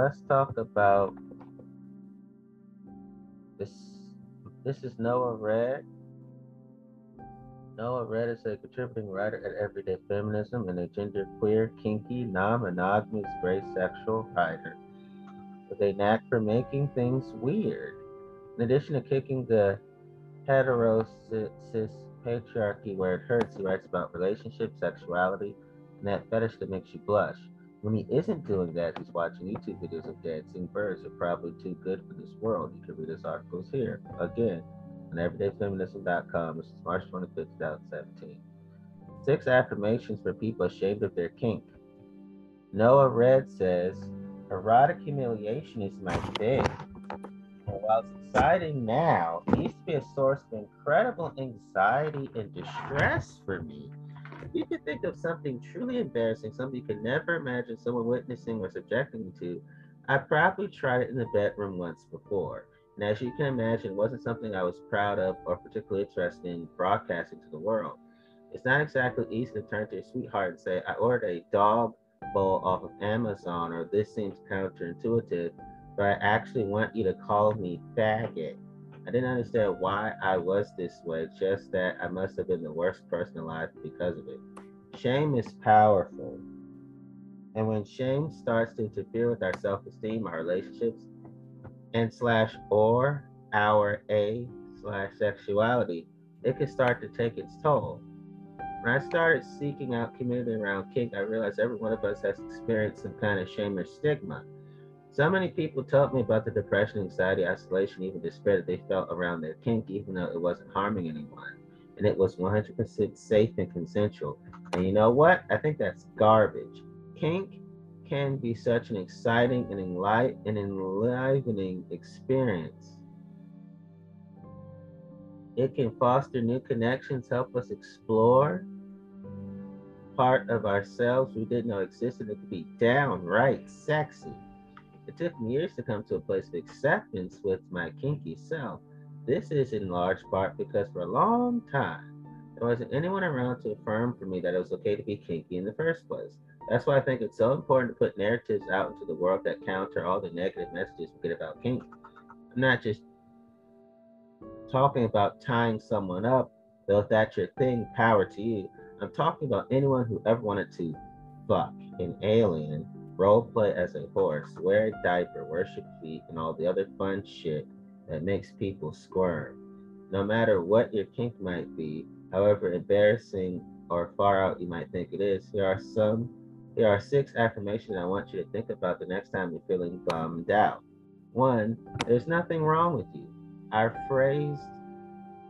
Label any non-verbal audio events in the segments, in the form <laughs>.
let's talk about this. This is Noah Red. Noah Red is a contributing writer at Everyday Feminism and a genderqueer, kinky, non-monogamous, gray sexual writer with a knack for making things weird. In addition to kicking the hetero cis patriarchy where it hurts, he writes about relationships, sexuality, and that fetish that makes you blush. When he isn't doing that, he's watching YouTube videos of dancing birds are probably too good for this world. You can read his articles here. Again, on everydayfeminism.com. This is March 25th, 2017. Six affirmations for people ashamed of their kink. Noah Red says, erotic humiliation is my thing. And while it's exciting now, it used to be a source of incredible anxiety and distress for me. If you could think of something truly embarrassing, something you could never imagine someone witnessing or subjecting you to, I probably tried it in the bedroom once before. And as you can imagine, it wasn't something I was proud of or particularly interested in broadcasting to the world. It's not exactly easy to turn to your sweetheart and say, I ordered a dog bowl off of Amazon, or this seems counterintuitive, but I actually want you to call me faggot. I didn't understand why I was this way, just that I must have been the worst person alive because of it. Shame is powerful. And when shame starts to interfere with our self esteem, our relationships, and slash or our a slash sexuality, it can start to take its toll. When I started seeking out community around kink, I realized every one of us has experienced some kind of shame or stigma. So many people told me about the depression, anxiety, isolation, even despair that they felt around their kink, even though it wasn't harming anyone. And it was 100% safe and consensual. And you know what? I think that's garbage. Kink can be such an exciting and enlivening experience. It can foster new connections, help us explore part of ourselves we didn't know existed. It could be downright sexy. It took me years to come to a place of acceptance with my kinky self. This is in large part because for a long time, there wasn't anyone around to affirm for me that it was okay to be kinky in the first place. That's why I think it's so important to put narratives out into the world that counter all the negative messages we get about kink. I'm not just talking about tying someone up, though if that's your thing, power to you. I'm talking about anyone who ever wanted to fuck an alien, role play as a horse, wear a diaper, worship feet, and all the other fun shit that makes people squirm. No matter what your kink might be, however embarrassing or far out you might think it is, here are some here are six affirmations I want you to think about the next time you're feeling bummed out. One, there's nothing wrong with you. Our phrase,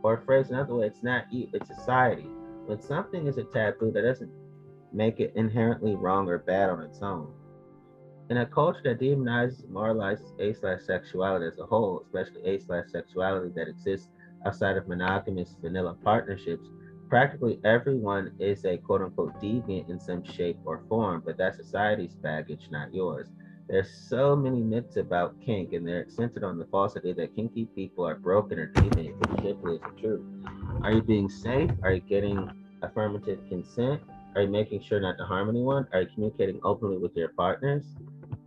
or phrase another way, it's not you, it's society. When something is a taboo, that doesn't make it inherently wrong or bad on its own. In a culture that demonizes moralizes A slash sexuality as a whole, especially A slash sexuality that exists outside of monogamous vanilla partnerships, practically everyone is a quote unquote deviant in some shape or form, but that's society's baggage, not yours. There's so many myths about kink, and they're centered on the falsity that kinky people are broken or deviant, which simply isn't true. Are you being safe? Are you getting affirmative consent? Are you making sure not to harm anyone? Are you communicating openly with your partners?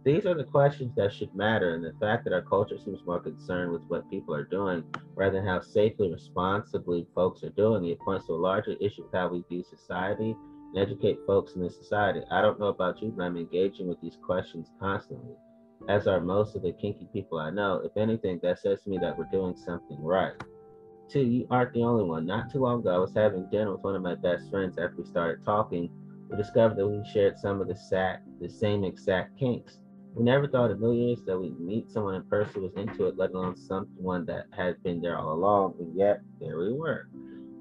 These are the questions that should matter, and the fact that our culture seems more concerned with what people are doing rather than how safely, responsibly folks are doing it points to a larger issue of how we view society and educate folks in this society. I don't know about you, but I'm engaging with these questions constantly, as are most of the kinky people I know. If anything, that says to me that we're doing something right. Two, you aren't the only one. Not too long ago, I was having dinner with one of my best friends after we started talking. We discovered that we shared some of the, the same exact kinks. We never thought in a million years that we'd meet someone in person who was into it, let alone someone that had been there all along, and yet there we were.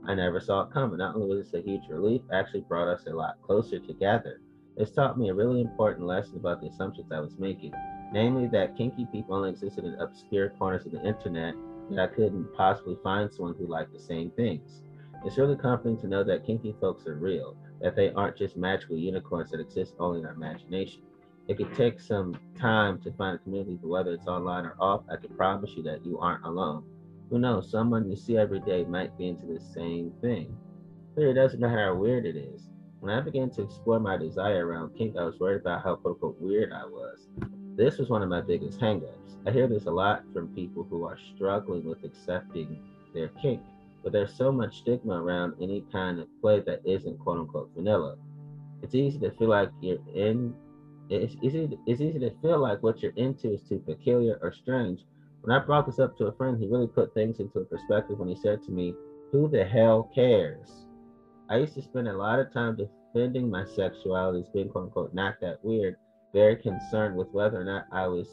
I never saw it coming. Not only was this a huge relief, it actually brought us a lot closer together. It's taught me a really important lesson about the assumptions I was making, namely that kinky people only existed in obscure corners of the internet, that I couldn't possibly find someone who liked the same things. It's really comforting to know that kinky folks are real, that they aren't just magical unicorns that exist only in our imagination it could take some time to find a community, but whether it's online or off, I can promise you that you aren't alone. Who knows? Someone you see every day might be into the same thing. But it doesn't matter how weird it is. When I began to explore my desire around kink, I was worried about how quote unquote weird I was. This was one of my biggest hangups. I hear this a lot from people who are struggling with accepting their kink, but there's so much stigma around any kind of play that isn't quote unquote vanilla. It's easy to feel like you're in it's easy it's easy to feel like what you're into is too peculiar or strange. When I brought this up to a friend, he really put things into perspective when he said to me, Who the hell cares? I used to spend a lot of time defending my sexuality as being quote unquote not that weird, very concerned with whether or not I was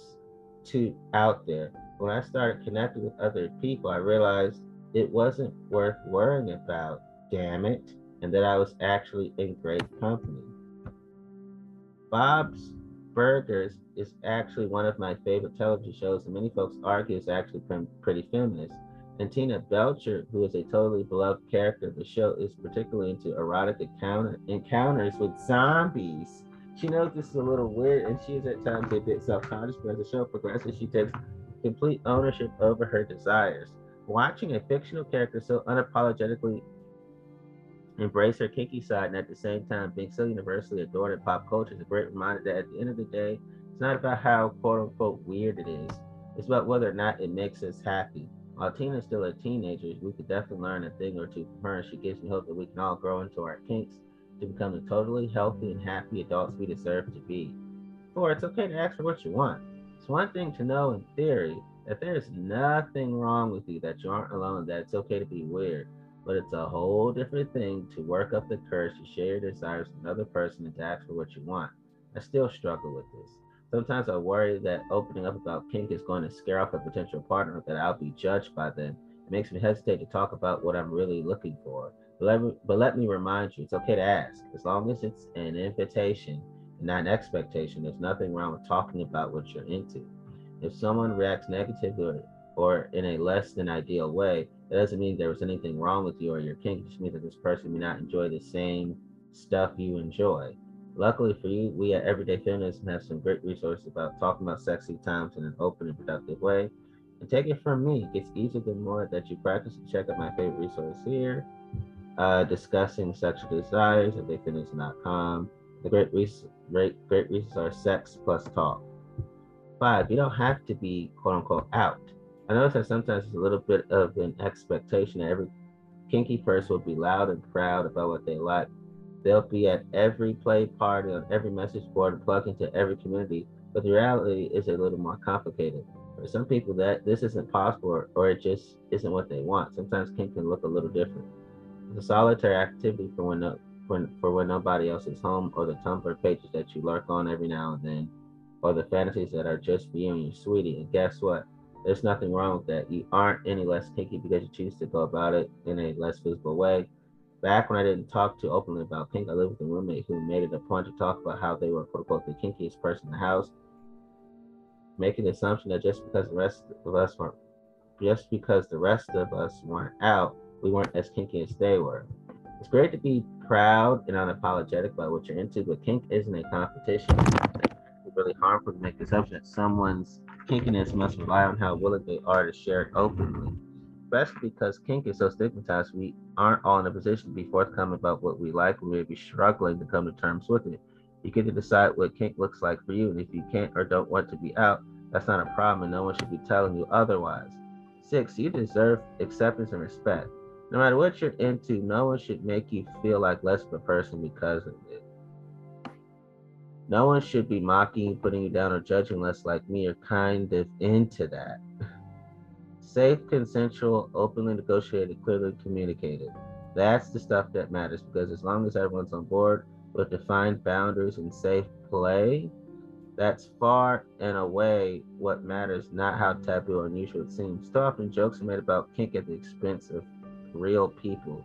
too out there. When I started connecting with other people, I realized it wasn't worth worrying about, damn it, and that I was actually in great company. Bob's Burgers is actually one of my favorite television shows, and many folks argue it's actually pretty feminist. And Tina Belcher, who is a totally beloved character of the show, is particularly into erotic encounter, encounters with zombies. She knows this is a little weird, and she is at times a bit self-conscious, but as the show progresses, she takes complete ownership over her desires. Watching a fictional character so unapologetically embrace her kinky side and at the same time being so universally adored in pop culture is a great reminder that at the end of the day, it's not about how quote unquote weird it is. It's about whether or not it makes us happy. While Tina's still a teenager, we could definitely learn a thing or two from her. And she gives me hope that we can all grow into our kinks to become the totally healthy and happy adults we deserve to be. Four, it's okay to ask for what you want. It's one thing to know in theory that there's nothing wrong with you, that you aren't alone, that it's okay to be weird. But it's a whole different thing to work up the courage to share your desires with another person and to ask for what you want. I still struggle with this. Sometimes I worry that opening up about kink is going to scare off a potential partner, that I'll be judged by them. It makes me hesitate to talk about what I'm really looking for. But let, me, but let me remind you, it's okay to ask. As long as it's an invitation and not an expectation, there's nothing wrong with talking about what you're into. If someone reacts negatively or in a less than ideal way, that doesn't mean there was anything wrong with you or your kink. It just means that this person may not enjoy the same stuff you enjoy. Luckily for you, we at Everyday Feminism have some great resources about talking about sexy times in an open and productive way. And take it from me, it gets easier the more that you practice. Check out my favorite resource here uh, discussing sexual desires at theyfitness.com. The great, res- great, great resources are sex plus talk. Five, you don't have to be quote unquote out. I notice that sometimes there's a little bit of an expectation that every kinky person will be loud and proud about what they like. They'll be at every play party, on every message board, and plug into every community. But the reality is a little more complicated. For some people, that this isn't possible, or, or it just isn't what they want. Sometimes kink can look a little different the solitary activity for when, no, for, for when nobody else is home, or the Tumblr pages that you lurk on every now and then, or the fantasies that are just for you and your sweetie. And guess what? There's nothing wrong with that. You aren't any less kinky because you choose to go about it in a less visible way. Back when I didn't talk too openly about kink, I lived with a roommate who made it a point to talk about how they were quote unquote the kinkiest person in the house, making the assumption that just because the rest of us weren't just because the rest of us weren't out, we weren't as kinky as they were. It's great to be proud and unapologetic about what you're into, but kink isn't a competition. It's really harmful to make the assumption that someone's kinkiness must rely on how willing they are to share it openly. Especially because kink is so stigmatized, we aren't all in a position to be forthcoming about what we like. We may be struggling to come to terms with it. You get to decide what kink looks like for you, and if you can't or don't want to be out, that's not a problem, and no one should be telling you otherwise. Six, you deserve acceptance and respect no matter what you're into, no one should make you feel like less of a person because of it. No one should be mocking putting you down, or judging unless, like me, you're kind of into that. Safe, consensual, openly negotiated, clearly communicated. That's the stuff that matters because as long as everyone's on board with defined boundaries and safe play, that's far and away what matters, not how taboo or unusual it seems. So often jokes are made about kink at the expense of real people.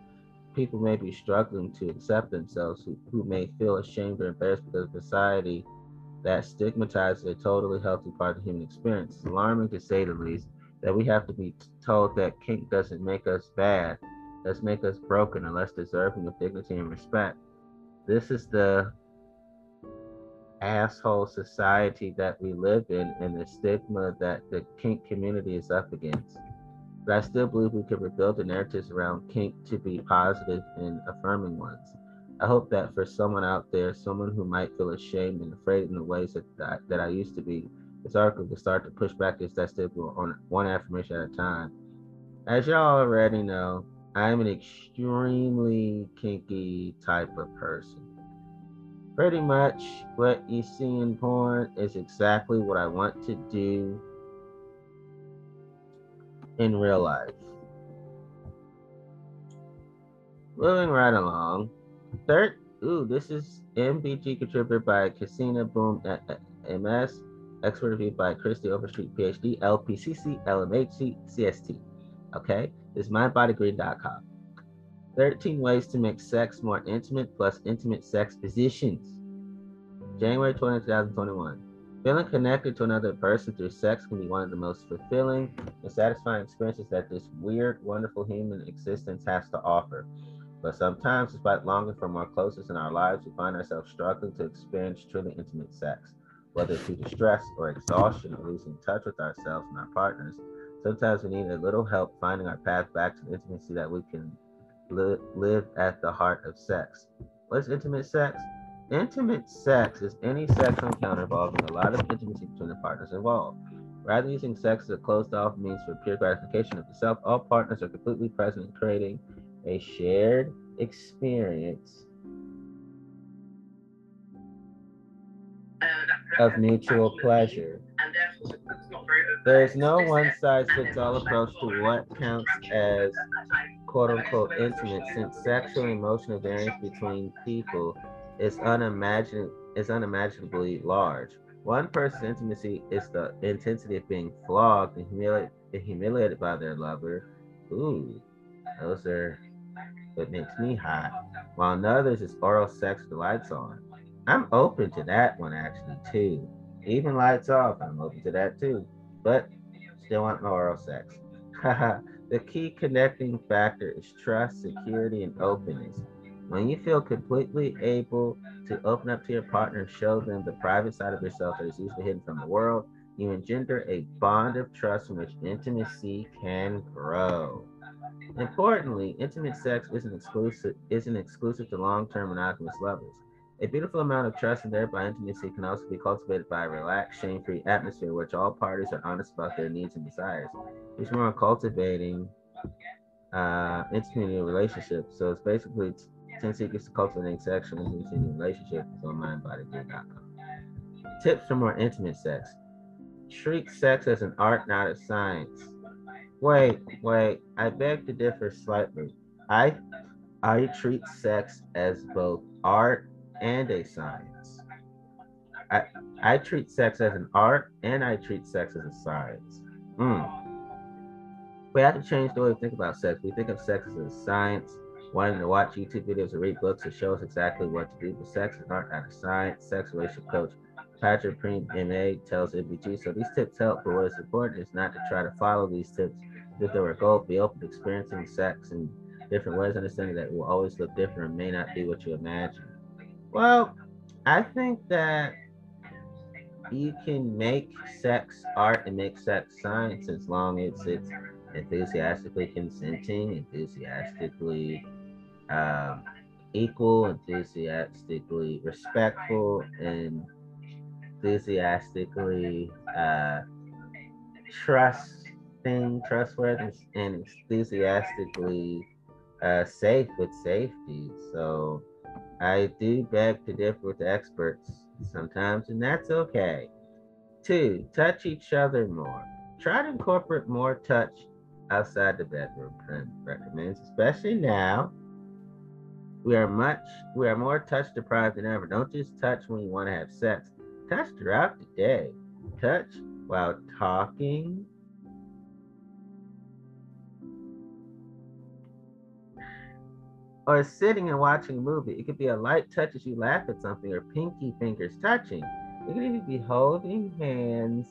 People may be struggling to accept themselves who, who may feel ashamed or embarrassed because of society that stigmatizes a totally healthy part of the human experience. It's alarming to say the least that we have to be told that kink doesn't make us bad, does make us broken or less deserving of dignity and respect. This is the asshole society that we live in and the stigma that the kink community is up against. But I still believe we could rebuild the narratives around kink to be positive and affirming ones. I hope that for someone out there, someone who might feel ashamed and afraid in the ways that, that, that I used to be, this article can start to push back against that stigma on one affirmation at a time. As y'all already know, I'm an extremely kinky type of person. Pretty much what you see in porn is exactly what I want to do in real life. Moving right along. Third, ooh, this is MBG contributed by Kesiena Boom uh, uh, at MS, expert reviewed by Kristie Overstreet, PhD, LPCC, LMHC, CST. Okay, this is mindbodygreen.com. 13 ways to make sex more intimate plus intimate sex positions. January 20, 2021. Feeling connected to another person through sex can be one of the most fulfilling and satisfying experiences that this weird, wonderful human existence has to offer. But sometimes, despite longing for more closeness in our lives, we find ourselves struggling to experience truly intimate sex. Whether through to stress or exhaustion or losing touch with ourselves and our partners, sometimes we need a little help finding our path back to the intimacy that we can li- live at the heart of sex. What's intimate sex? Intimate sex is any sexual encounter involving a lot of intimacy between the partners involved. Rather than using sex as a closed off means for pure gratification of the self, all partners are completely present in creating a shared experience of mutual pleasure. There is no one size fits all approach to what counts as quote unquote intimate, since sexual and emotional variance between people is is unimaginably large. One person's intimacy is the intensity of being flogged and humiliated, humiliated by their lover. Ooh, those are what makes me hot. While another's is oral sex with the lights on. I'm open to that one actually too. Even lights off, I'm open to that too. But still want my oral sex. <laughs> the key connecting factor is trust, security, and openness. When you feel completely able to open up to your partner and show them the private side of yourself that is usually hidden from the world, you engender a bond of trust from which intimacy can grow. Importantly, intimate sex isn't exclusive isn't exclusive to long-term monogamous lovers. A beautiful amount of trust and thereby intimacy can also be cultivated by a relaxed, shame-free atmosphere in which all parties are honest about their needs and desires. It's more cultivating uh, intimate relationships. So it's basically 10 secrets to cultivating sexual intimacy in relationships on mindbodygreen.com. Tips for more intimate sex. Treat sex as an art, not a science. Wait, wait, I beg to differ slightly. I I treat sex as both art and a science. I I treat sex as an art and I treat sex as a science. Mm. We have to change the way we think about sex. We think of sex as a science, wanting to watch YouTube videos or read books that show us exactly what to do. But sex is art, not a science. Sex relationship coach Patrick Preem MA tells MBG. So these tips help, but what is important is not to try to follow these tips if they were a goal. Be open to experiencing sex in different ways, understanding that it will always look different and may not be what you imagine. Well, I think that you can make sex art and make sex science as long as it's enthusiastically consenting, enthusiastically um, equal, enthusiastically respectful, and enthusiastically uh, trusting, trustworthy, and enthusiastically uh, safe with safety. So I do beg to differ with experts sometimes, and that's okay. Two, touch each other more. Try to incorporate more touch outside the bedroom. Recommends, especially now. We are much, we are more touch deprived than ever. Don't just touch when you want to have sex. Touch throughout the day. Touch while talking. Or sitting and watching a movie. It could be a light touch as you laugh at something, or pinky fingers touching. It could even be holding hands.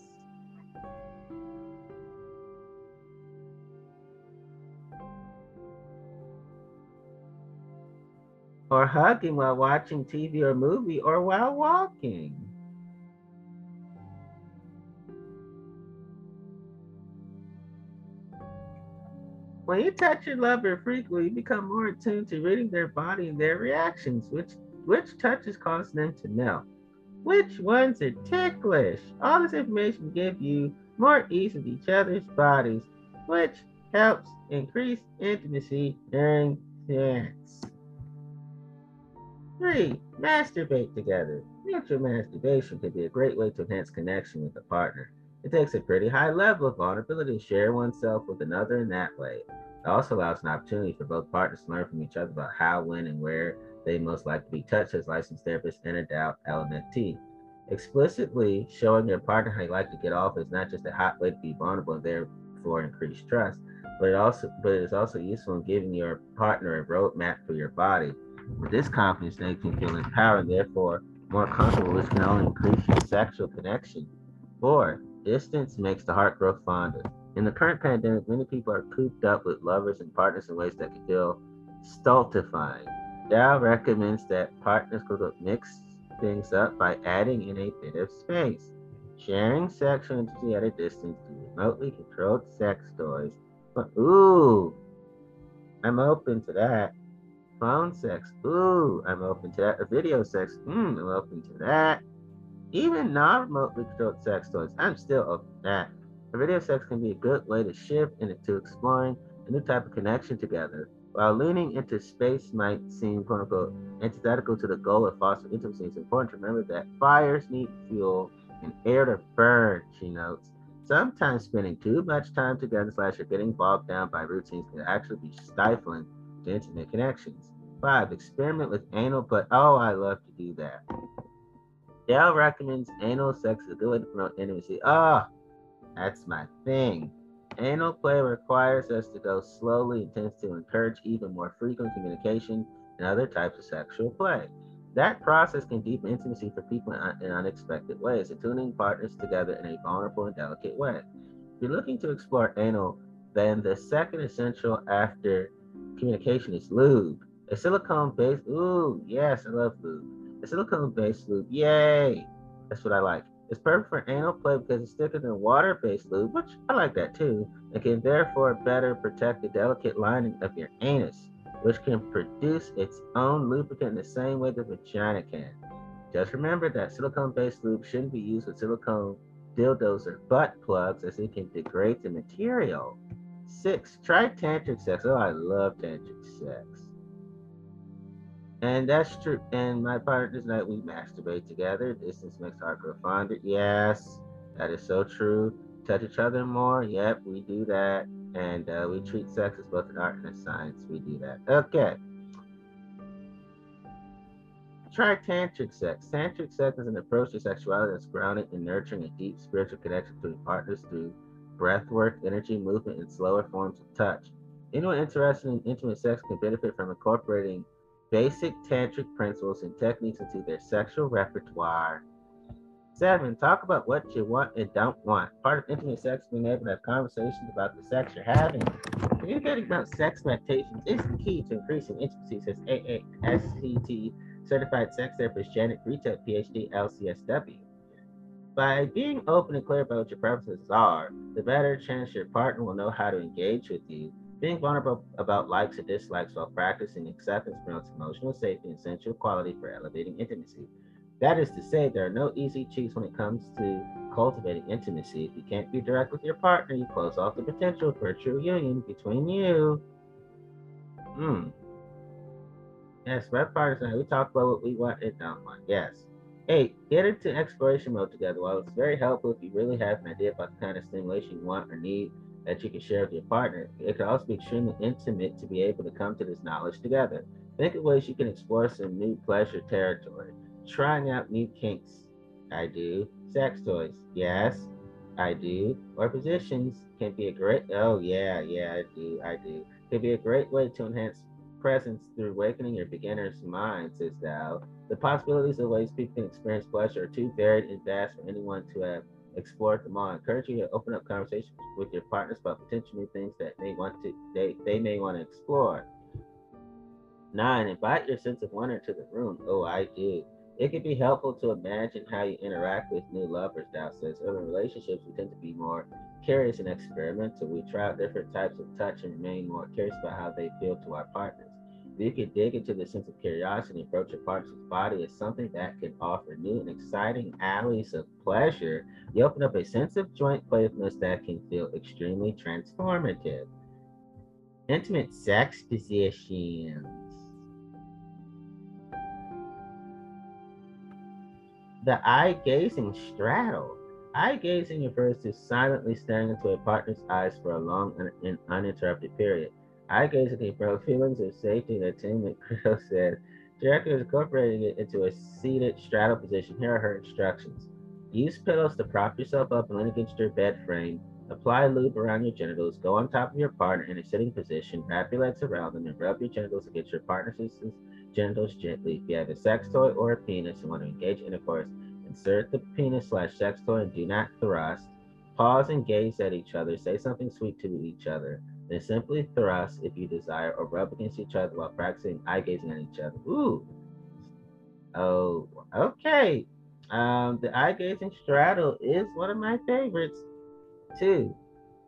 Or hugging while watching TV or movie, or while walking. When you touch your lover frequently, you become more attuned to reading their body and their reactions, which which touches cause them to know. Which ones are ticklish? All this information give you more ease with each other's bodies, which helps increase intimacy during sex. Three, masturbate together. Mutual masturbation can be a great way to enhance connection with a partner. It takes a pretty high level of vulnerability to share oneself with another in that way. It also allows an opportunity for both partners to learn from each other about how, when, and where they most like to be touched, as licensed therapist Anna Dow LMFT. Explicitly showing your partner how you like to get off is not just a hot way to be vulnerable and therefore increase trust, but it also but it is also useful in giving your partner a roadmap for your body. With this confidence, they can feel empowered therefore more comfortable, which can only increase your sexual connection. Four, distance makes the heart grow fonder. In the current pandemic, many people are cooped up with lovers and partners in ways that can feel stultifying. Dow recommends that partners could mix things up by adding in a bit of space. Sharing sexual intimacy at a distance through remotely controlled sex toys. But, ooh, I'm open to that. Phone sex, ooh, I'm open to that. Video sex, hmm, I'm open to that. Even non-remotely controlled sex toys, I'm still open to that. A video sex can be a good way to shift into exploring a new type of connection together while leaning into space might seem quote unquote antithetical to the goal of fostering intimacy, it's important to remember that fires need fuel and air to burn, she notes. Sometimes spending too much time together slash or getting bogged down by routines can actually be stifling to intimate connections. Five, experiment with anal, but oh, I love to do that. Dale recommends anal sex a good to promote intimacy. Ah, oh, that's my thing. Anal play requires us to go slowly and tends to encourage even more frequent communication and other types of sexual play. That process can deepen intimacy for people in, unexpected ways, attuning partners together in a vulnerable and delicate way. If you're looking to explore anal, then the second essential after communication is lube. A silicone based, ooh, yes, I love lube. A silicone based lube, yay! That's what I like. It's perfect for anal play because it's thicker than water-based lube, which I like that too, and can therefore better protect the delicate lining of your anus, which can produce its own lubricant the same way the vagina can. Just remember that silicone-based lube shouldn't be used with silicone dildos or butt plugs as it can degrade the material. Six, try tantric sex. Oh, I love tantric sex. And that's true. And my partner's night, we masturbate together. Distance makes our grow fonder. Yes, that is so true. Touch each other more. Yep, we do that. And uh, we treat sex as both an art and a science. We do that. Okay. Try tantric sex. Tantric sex is an approach to sexuality that's grounded in nurturing a deep spiritual connection between partners through breath work, energy, movement, and slower forms of touch. Anyone interested in intimate sex can benefit from incorporating basic tantric principles and techniques into their sexual repertoire. Seven, talk about what you want and don't want. Part of intimate sex being able to have conversations about the sex you're having. Communicating about sex expectations is the key to increasing intimacy, says AASECT certified sex therapist Janet Brito, PhD, LCSW. By being open and clear about what your preferences are, the better chance your partner will know how to engage with you being vulnerable about likes and dislikes while practicing acceptance promotes emotional safety and sensual quality for elevating intimacy. That is to say, there are no easy cheats when it comes to cultivating intimacy. If you can't be direct with your partner, you close off the potential for a true union between you. Hmm. Yes, Red Partners and we talk about what we want and don't want. Yes. Eight, get into exploration mode together. While it's very helpful if you really have an idea about the kind of stimulation you want or need, that you can share with your partner. It can also be extremely intimate to be able to come to this knowledge together. Think of ways you can explore some new pleasure territory. Trying out new kinks. I do. Sex toys. Yes, I do. Or positions can be a great. Oh yeah, yeah, I do. I do. Can be a great way to enhance presence through awakening your beginner's mind, says Dow. The possibilities of ways people can experience pleasure are too varied and vast for anyone to have explore them all. Encourage you to open up conversations with your partners about potential new things that they want to they, they may want to explore. Nine, invite your sense of wonder to the room. Oh, I do. It can be helpful to imagine how you interact with new lovers, Dow says. Early relationships, we tend to be more curious and experimental. We try out different types of touch and remain more curious about how they feel to our partners. You can dig into the sense of curiosity and approach your partner's body as something that can offer new and exciting alleys of pleasure, you open up a sense of joint playfulness that can feel extremely transformative. Intimate sex positions. The eye gazing straddle. Eye gazing refers to silently staring into a partner's eyes for a long and uninterrupted period. Eye gazing can promote feelings of safety and attainment, <laughs> Creel said. Director is incorporating it into a seated straddle position. Here are her instructions. Use pillows to prop yourself up and lean against your bed frame. Apply lube around your genitals. Go on top of your partner in a sitting position. Wrap your legs around them and rub your genitals against your partner's genitals gently. If you have a sex toy or a penis and want to engage intercourse, insert the penis slash sex toy and do not thrust. Pause and gaze at each other. Say something sweet to each other. Then simply thrust if you desire or rub against each other while practicing eye gazing at each other. Ooh. Oh, okay. Um, the eye gazing straddle is one of my favorites. Two,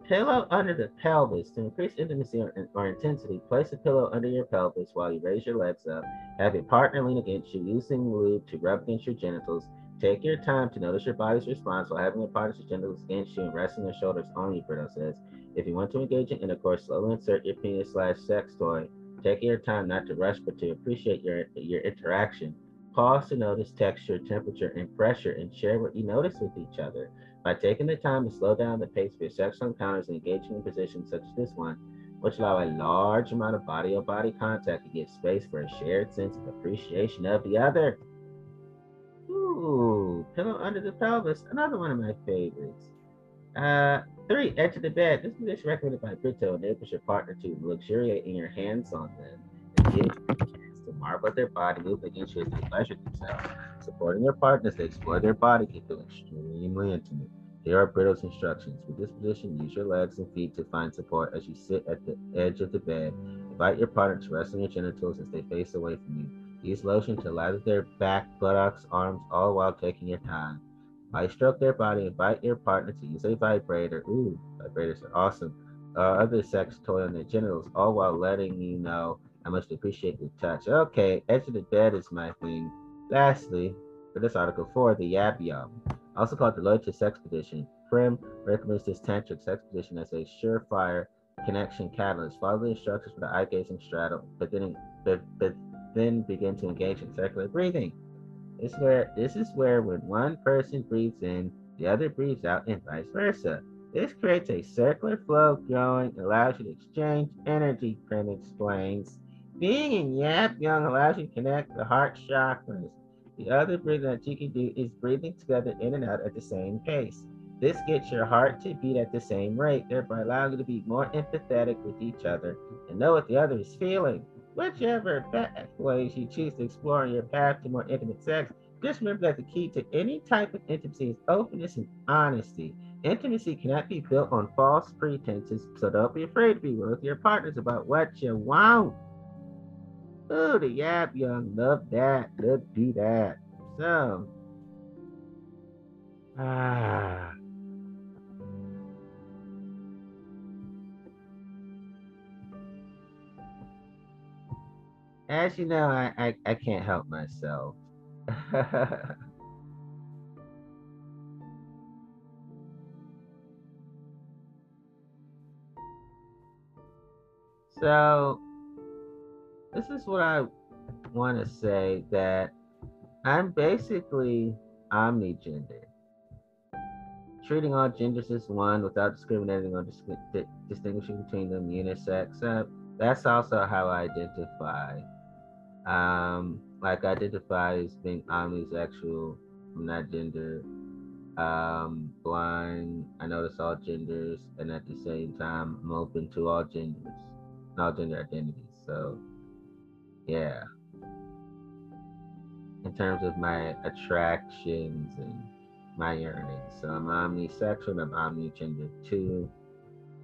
pillow under the pelvis. To increase intimacy or, or, intensity, place a pillow under your pelvis while you raise your legs up. Have your partner lean against you using lube to rub against your genitals. Take your time to notice your body's response while having your partner's genitals against you and resting their shoulders on you, Brito says. If you want to engage in intercourse, slowly insert your penis slash sex toy. Take your time not to rush, but to appreciate your, your interaction. Pause to notice texture, temperature, and pressure, and share what you notice with each other. By taking the time to slow down the pace of your sexual encounters and engaging in positions such as this one, which allow a large amount of body on body contact to give space for a shared sense of appreciation of the other. Ooh, pillow under the pelvis, another one of my favorites. Uh, three, edge of the bed. This position recommended by Brito enables your partner to luxuriate in your hands on them and give chance to marvel at their body, move against you as they pleasure themselves. Supporting your partner as they explore their body can feel extremely intimate. Here are Brito's instructions. With this position, use your legs and feet to find support as you sit at the edge of the bed. Invite your partner to rest on your genitals as they face away from you. Use lotion to lather their back, buttocks, arms, all while taking your time. I stroke their body, invite your partner to use a vibrator. Ooh, vibrators are awesome. Uh, other sex toy on their genitals, all while letting you know I they appreciate your touch. Okay, edge of the bed is my thing. Lastly, for this article, four, the Yab Yum, also called the Lotus sex position. Prim recommends this tantric sex position as a surefire connection catalyst. Follow the instructions for the eye gazing straddle, but then, but, but then begin to engage in circular breathing. This where this is where when one person breathes in, the other breathes out, and vice versa. This creates a circular flow growing, allows you to exchange energy, Prim explains. Being in Yab Yum allows you to connect the heart chakras. The other breathing that you can do is breathing together in and out at the same pace. This gets your heart to beat at the same rate, thereby allowing you to be more empathetic with each other and know what the other is feeling. Whichever pathways you choose to explore on your path to more intimate sex, just remember that the key to any type of intimacy is openness and honesty. Intimacy cannot be built on false pretenses, so don't be afraid to be real with your partners about what you want. Ooh, the Yab Yum, love that. Let's do that. So, ah. As you know, I, I, I can't help myself. <laughs> so, this is what I want to say that I'm basically omnigender. Treating all genders as one without discriminating or dis- distinguishing between them unisex. Uh, that's also how I identify. Um, like identify as being omnisexual, I'm not gender um, blind. I notice all genders, and at the same time, I'm open to all genders, all gender identities. So, yeah. In terms of my attractions and my yearnings, so I'm omnisexual. I'm omnigender too,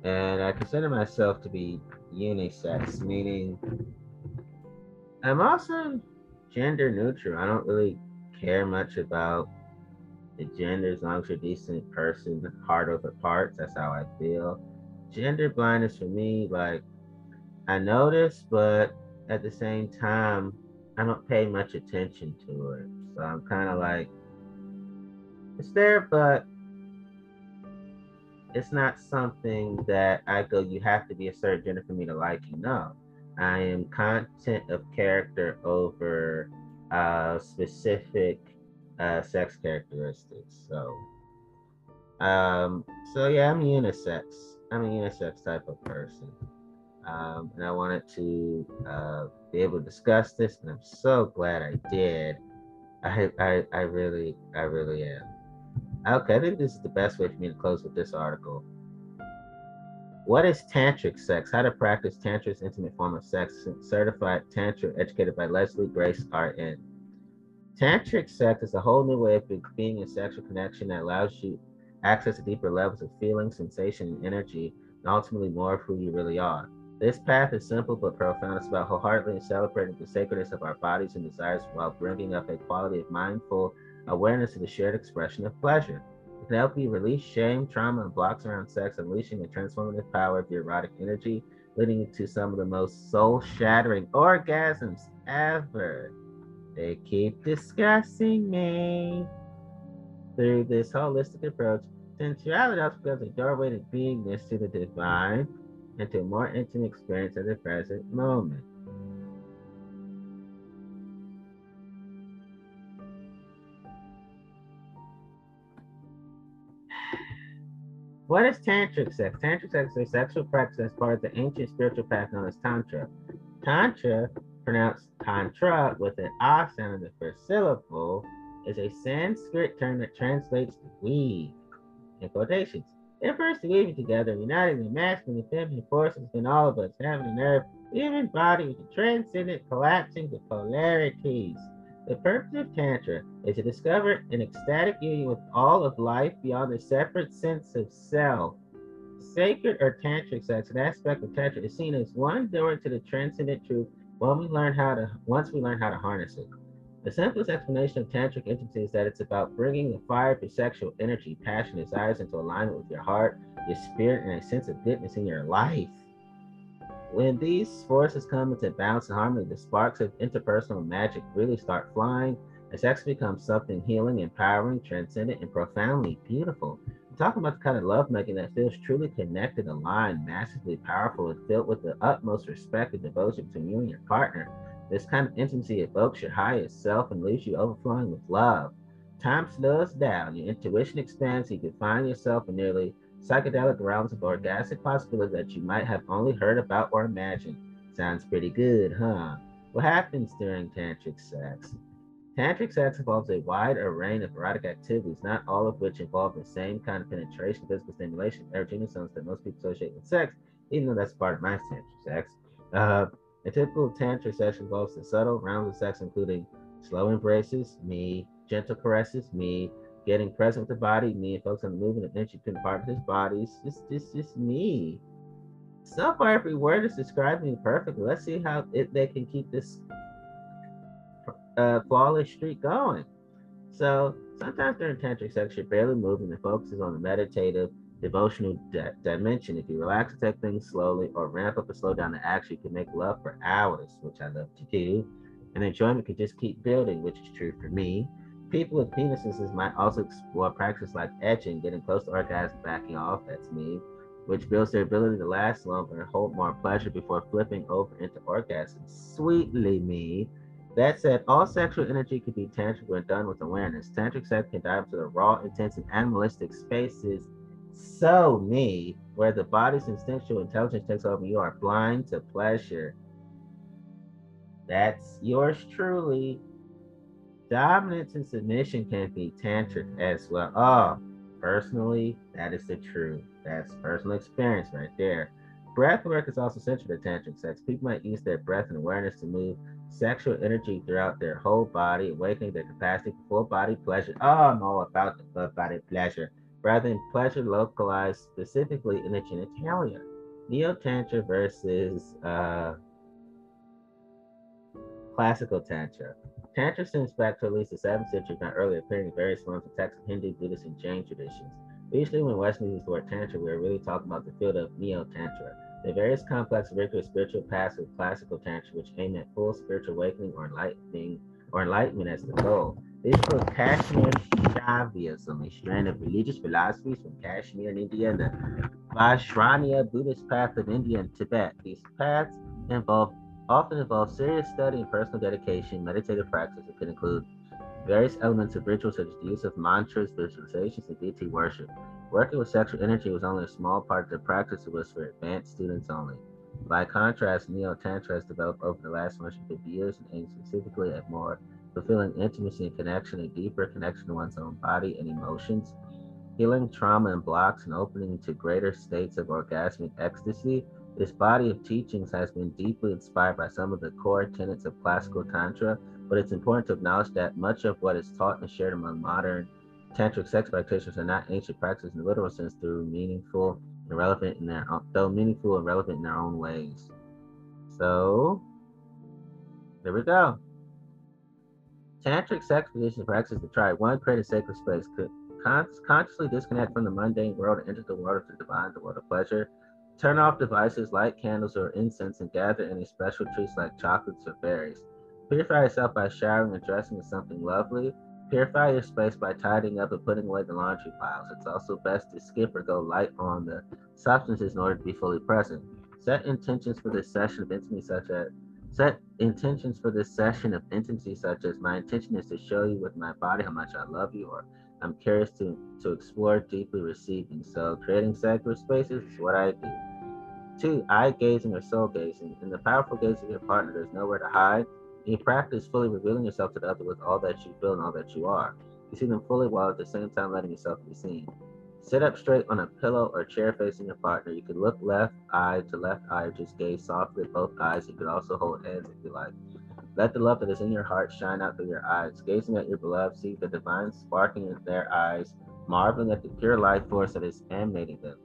and I consider myself to be unisex, meaning I'm also gender neutral. I don't really care much about the gender as long as you're a decent person, heart over parts. That's how I feel. Gender blindness for me, like I notice, but at the same time, I don't pay much attention to it. So I'm kind of like, it's there, but it's not something that I go, you have to be a certain gender for me to like you. No, I am content of character over uh, specific uh, sex characteristics. So, um, so yeah, I'm unisex. I'm a unisex type of person. Um, and I wanted to uh, be able to discuss this, and I'm so glad I did. I, I, I really, I really am. Okay, I think this is the best way for me to close with this article. What is tantric sex? How to practice tantra's intimate form of sex? Certified tantra, educated by Leslie Grace R.N. Tantric sex is a whole new way of being in sexual connection that allows you access to deeper levels of feeling, sensation, and energy, and ultimately more of who you really are. This path is simple but profound. It's about wholeheartedly celebrating the sacredness of our bodies and desires while bringing up a quality of mindful awareness to the shared expression of pleasure. You release shame, trauma, and blocks around sex, unleashing the transformative power of your erotic energy, leading to some of the most soul shattering orgasms ever. They keep discussing me. Through this holistic approach, sensuality also becomes a doorway to beingness to the divine and to a more intimate experience of the present moment. What is tantric sex? Tantric sex is a sexual practice as part of the ancient spiritual path known as Tantra. Tantra, pronounced Tantra with an ah sound in the first syllable, is a Sanskrit term that translates to weave in quotations. It refers to weaving together, uniting the masculine and feminine forces in all of us, heaven and earth, even body with the transcendent collapsing the polarities. The purpose of Tantra is to discover an ecstatic union with all of life beyond a separate sense of self. Sacred or tantric sex, an aspect of Tantra, is seen as one door to the transcendent truth when we learn how to once we learn how to harness it. The simplest explanation of tantric intimacy is that it's about bringing the fire of your sexual energy, passion, desires into alignment with your heart, your spirit, and a sense of goodness in your life. When these forces come into balance and harmony, the sparks of interpersonal magic really start flying, and sex becomes something healing, empowering, transcendent, and profoundly beautiful. I'm talking about the kind of lovemaking that feels truly connected, aligned, massively powerful, and filled with the utmost respect and devotion between you and your partner. This kind of intimacy evokes your highest self and leaves you overflowing with love. Time slows down, your intuition expands, you can find yourself in nearly psychedelic realms of orgasmic possibilities that you might have only heard about or imagined. Sounds pretty good, huh? What happens during tantric sex? Tantric sex involves a wide array of erotic activities, not all of which involve the same kind of penetration, physical stimulation, erogenous zones that most people associate with sex, even though that's part of my tantric sex. Uh, a typical tantric sex involves the subtle rounds of sex, including slow embraces, me, gentle caresses, me, getting present with the body, me, and folks on the movement and between part of his body. It's just, just, just me. So far, every word is describing me perfectly. Let's see how it, they can keep this uh, flawless streak going. So sometimes during tantric sex, you're barely moving. The focus is on the meditative devotional di- dimension. If you relax and take things slowly or ramp up and slow down the action, you can make love for hours, which I love to do. And enjoyment can just keep building, which is true for me. People with penises might also explore practices like edging, getting close to orgasm, backing off, that's me, which builds their ability to last longer and hold more pleasure before flipping over into orgasm. Sweetly me. That said, all sexual energy can be tantric when done with awareness. Tantric sex can dive into the raw, intense, and animalistic spaces so me, where the body's instinctual intelligence takes over, you are blind to pleasure. That's yours truly. Dominance and submission can be tantric as well. Oh, personally, that is the truth. That's personal experience right there. Breath work is also central to tantric sex. People might use their breath and awareness to move sexual energy throughout their whole body, awakening their capacity for full body pleasure. Oh, I'm all about the full body pleasure rather than pleasure localized specifically in the genitalia. Neo Tantra versus uh, classical Tantra. Tantra stems back to at least the 7th century, not earlier, appearing in various forms of texts of Hindu, Buddhist, and Jain traditions. Usually, when Westerners use the word Tantra, we are really talking about the field of Neo Tantra. The various complex rigorous spiritual paths of classical tantra, which aim at full spiritual awakening or enlightening or enlightenment as the goal. This includes Kashmir Shaivism, a strand of religious philosophies from Kashmir in India and the Vajrayana Buddhist path of India and Tibet. These paths involve often involves serious study and personal dedication, meditative practice that can include various elements of ritual such as the use of mantras, visualizations, and deity worship. Working with sexual energy was only a small part of the practice, it was for advanced students only. By contrast, Neo Tantra has developed over the last 150 years and aims specifically at more fulfilling intimacy and connection, a deeper connection to one's own body and emotions, healing trauma and blocks, and opening to greater states of orgasmic ecstasy. This body of teachings has been deeply inspired by some of the core tenets of classical Tantra, but it's important to acknowledge that much of what is taught and shared among modern tantric sex practitioners are not ancient practices in the literal sense through meaningful and relevant in their own, though meaningful and relevant in their own ways. So there we go. Tantric sex position practice to try one create a sacred space could con- consciously disconnect from the mundane world and enter the world of the divine, the world of pleasure. Turn off devices, light candles or incense, and gather any special treats like chocolates or berries. Purify yourself by showering and dressing in something lovely. Purify your space by tidying up and putting away the laundry piles. It's also best to skip or go light on the substances in order to be fully present. Set intentions for this session of intimacy, such as Set intentions for this session of intimacy, such as my intention is to show you with my body how much I love you, or I'm curious to, to explore deeply receiving. So, creating sacred spaces is what I do. Two, eye gazing or soul gazing. In the powerful gaze of your partner, there's nowhere to hide. You practice fully revealing yourself to the other with all that you feel and all that you are. You see them fully while at the same time letting yourself be seen. Sit up straight on a pillow or chair facing your partner. You can look left eye to left eye just gaze softly at both eyes. You can also hold hands if you like. Let the love that is in your heart shine out through your eyes. Gazing at your beloved, see the divine sparkling in their eyes, marveling at the pure life force that is animating them.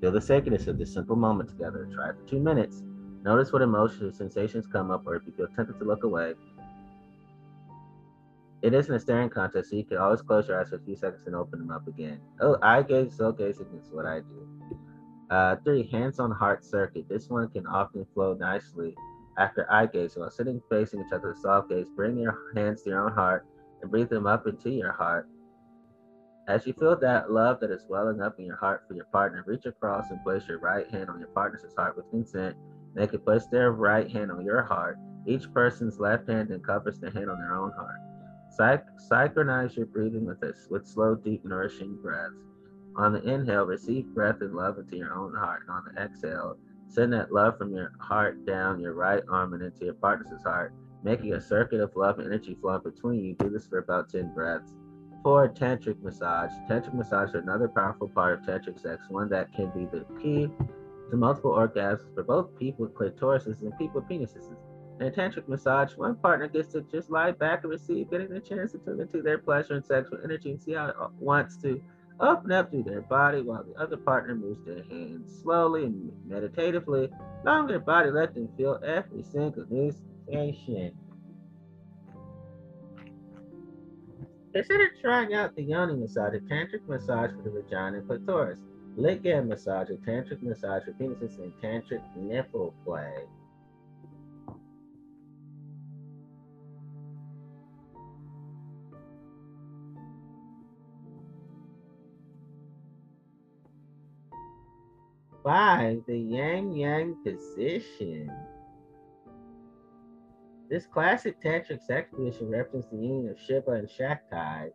Feel the sacredness of this simple moment together. Try for two minutes. Notice what emotions or sensations come up, or if you feel tempted to look away, it isn't a staring contest, so you can always close your eyes for a few seconds and open them up again. Oh, eye gaze, soul gazing is what I do. Uh, three, hands on heart circuit. This one can often flow nicely after eye gaze. While sitting facing each other with soft gaze, bring your hands to your own heart and breathe them up into your heart. As you feel that love that is welling up in your heart for your partner, reach across and place your right hand on your partner's heart with consent. They can place their right hand on your heart. Each person's left hand then covers the hand on their own heart. Synchronize your breathing with this with slow, deep, nourishing breaths. On the inhale, receive breath and love into your own heart. And on the exhale, send that love from your heart down your right arm and into your partner's heart, making a circuit of love and energy flow between you. Do this for about 10 breaths. Four, tantric massage. Tantric massage is another powerful part of tantric sex, one that can be the key to multiple orgasms for both people with clitorises and people with penises. In a tantric massage, one partner gets to just lie back and receive, getting the chance to tune into their pleasure and sexual energy and see how it wants to open up through their body while the other partner moves their hands slowly and meditatively along their body, let them feel every single new sensation. Consider trying out the yoni massage, a tantric massage for the vagina and clitoris, lingam massage, a tantric massage for penises, and tantric nipple play. Five, the Yab Yum position. This classic tantric sex position represents the union of Shiva and Shakti,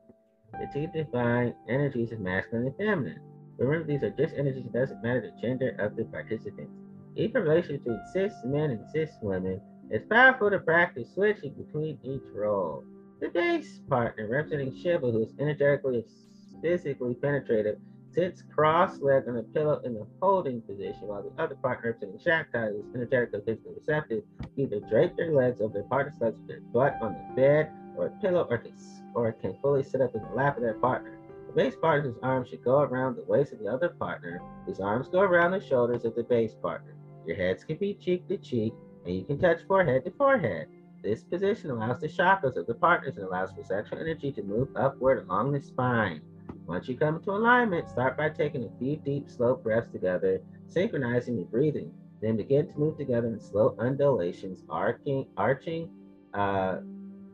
the two divine energies of masculine and feminine. Remember, these are just energies, it doesn't matter the gender of the participants. Even relationship between cis men and cis women, it's powerful to practice switching between each role. The base partner, representing Shiva, who is energetically and physically penetrative, sits cross-legged on a pillow in the holding position, while the other partner, representing Shakti, is energetically physically receptive, either drape their legs over their partner's legs with their butt on the bed or a pillow, or can, or can fully sit up in the lap of their partner. The base partner's arms should go around the waist of the other partner, whose arms go around the shoulders of the base partner. Your heads can be cheek to cheek, and you can touch forehead to forehead. This position allows the chakras of the partners and allows for sexual energy to move upward along the spine. Once you come into alignment, start by taking a few deep, slow breaths together, synchronizing your breathing. Then begin to move together in slow undulations, arcing, arching, uh,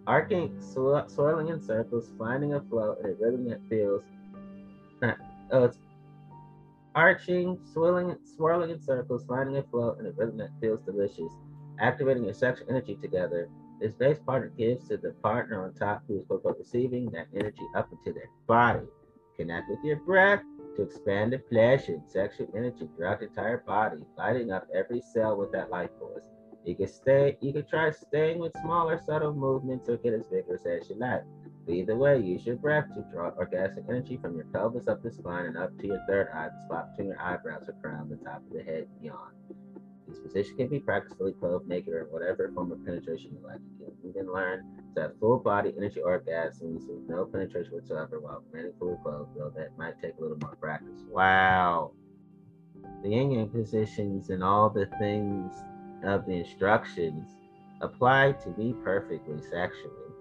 arcing, swir- swirling in circles, finding a flow in a rhythm that feels. Uh, oh, it's arching, swirling, swirling in circles, finding a flow and a rhythm that feels delicious, activating your sexual energy together. This base partner gives to the partner on top who is receiving that energy up into their body. Connect with your breath to expand the pleasure and sexual energy throughout the entire body, lighting up every cell with that life force. You can stay, you can try staying with smaller, subtle movements or get as vigorous as you like. But either way, use your breath to draw orgasmic energy from your pelvis up the spine and up to your third eye, the spot between your eyebrows or crown, the top of the head, beyond. This position can be practiced fully clothed, naked, or whatever form of penetration you like. You can even learn to have full body energy orgasms with no penetration whatsoever while remaining fully clothed, though that might take a little more practice. Wow. The yin yang positions and all the things of the instructions apply to me perfectly sexually.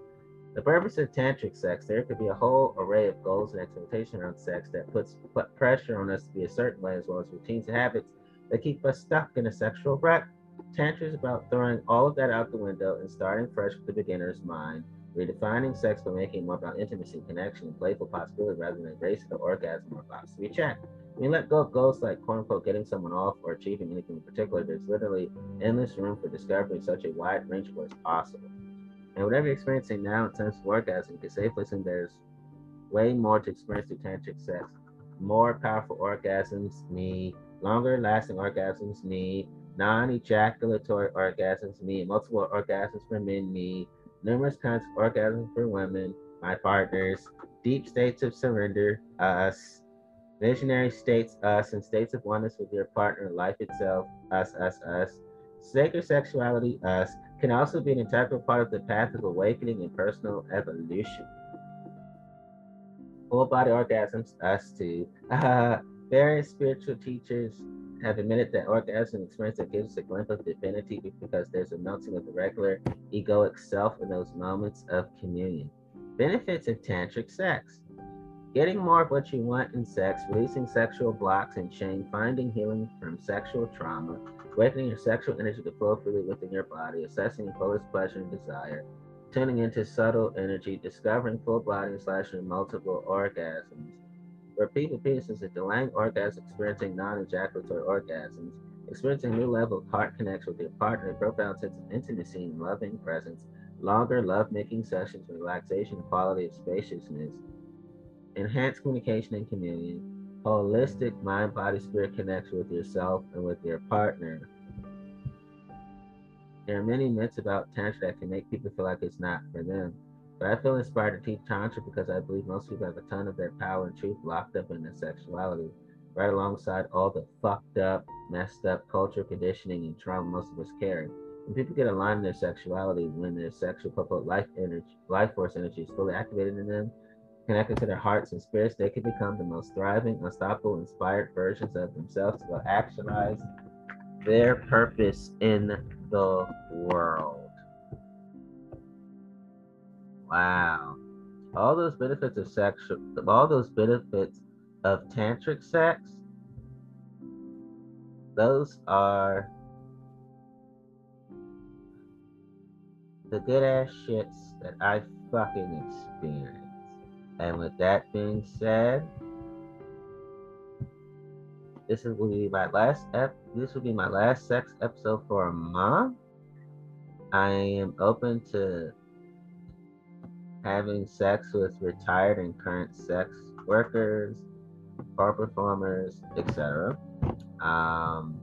The purpose of tantric sex, there could be a whole array of goals and expectations around sex that puts pressure on us to be a certain way, as well as routines and habits that keep us stuck in a sexual rut. Tantra is about throwing all of that out the window and starting fresh with the beginner's mind, redefining sex by making more about intimacy, connection, and playful possibility rather than embracing the orgasm or box to be checked. Let go of goals like quote unquote getting someone off or achieving anything in particular, there's literally endless room for discovering such a wide range of what's possible. And whatever you're experiencing now in terms of orgasm, you can safely assume there's way more to experience through tantric sex. More powerful orgasms need longer lasting orgasms need non-ejaculatory orgasms need multiple orgasms for men need numerous kinds of orgasms for women my partners deep states of surrender us visionary states us and states of oneness with your partner life itself us us us. Sacred sexuality us can also be an integral part of the path of awakening and personal evolution. Full body orgasms us too <laughs> various spiritual teachers have admitted that orgasm experience that gives a glimpse of divinity because there's a melting of the regular egoic self in those moments of communion. Benefits of tantric sex. Getting more of what you want in sex, releasing sexual blocks and shame, finding healing from sexual trauma, awakening your sexual energy to flow freely within your body, assessing your fullest pleasure and desire, tuning into subtle energy, discovering full body slash multiple orgasms, Repeated penises are delaying orgasm, experiencing non-ejaculatory orgasms, experiencing a new level of heart connection with your partner, profound sense of intimacy and loving presence, longer love-making sessions, relaxation, quality of spaciousness, enhanced communication and communion, holistic mind, body, spirit connection with yourself and with your partner. There are many myths about tantra that can make people feel like it's not for them. But I feel inspired to teach Tantra because I believe most people have a ton of their power and truth locked up in their sexuality, right alongside all the fucked up, messed up culture, conditioning, and trauma most of us carry. When people get aligned in their sexuality, when their sexual purpose, life energy, life force energy is fully activated in them, connected to their hearts and spirits, they can become the most thriving, unstoppable, inspired versions of themselves to actualize their purpose in the world. Wow. All those benefits of sex, all those benefits of tantric sex, those are the good ass shits that I fucking experienced. And with that being said, this will be my last ep- this will be my last sex episode for a month. I am open to having sex with retired and current sex workers, bar performers, etc. Um,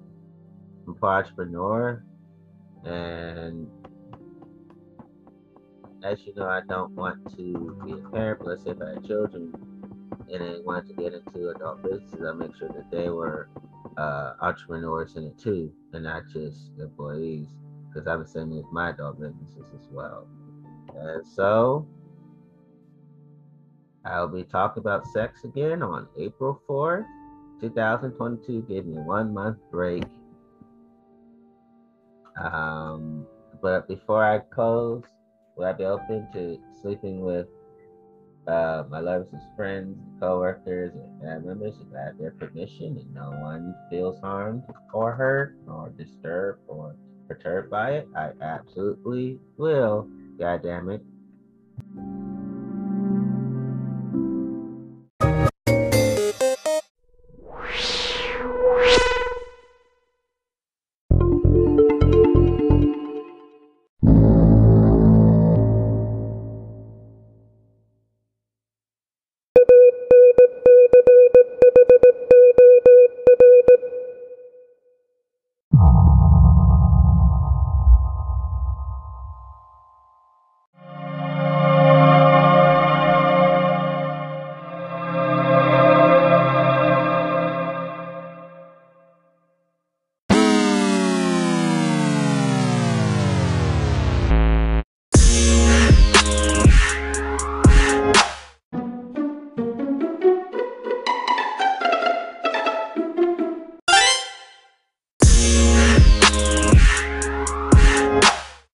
entrepreneur, and as you know, I don't want to be a parent, but let's say if I had children and they wanted to get into adult businesses, I make sure that they were uh, entrepreneurs in it too, and not just employees, because I'm the same with my adult businesses as well. And so, I'll be talking about sex again on April 4th, 2022. Give me a one month break. Um, but before I close, will I be open to sleeping with uh, my lovers, friends, coworkers, and family members if I have their permission and no one feels harmed or hurt or disturbed or perturbed by it, I absolutely will. God damn it.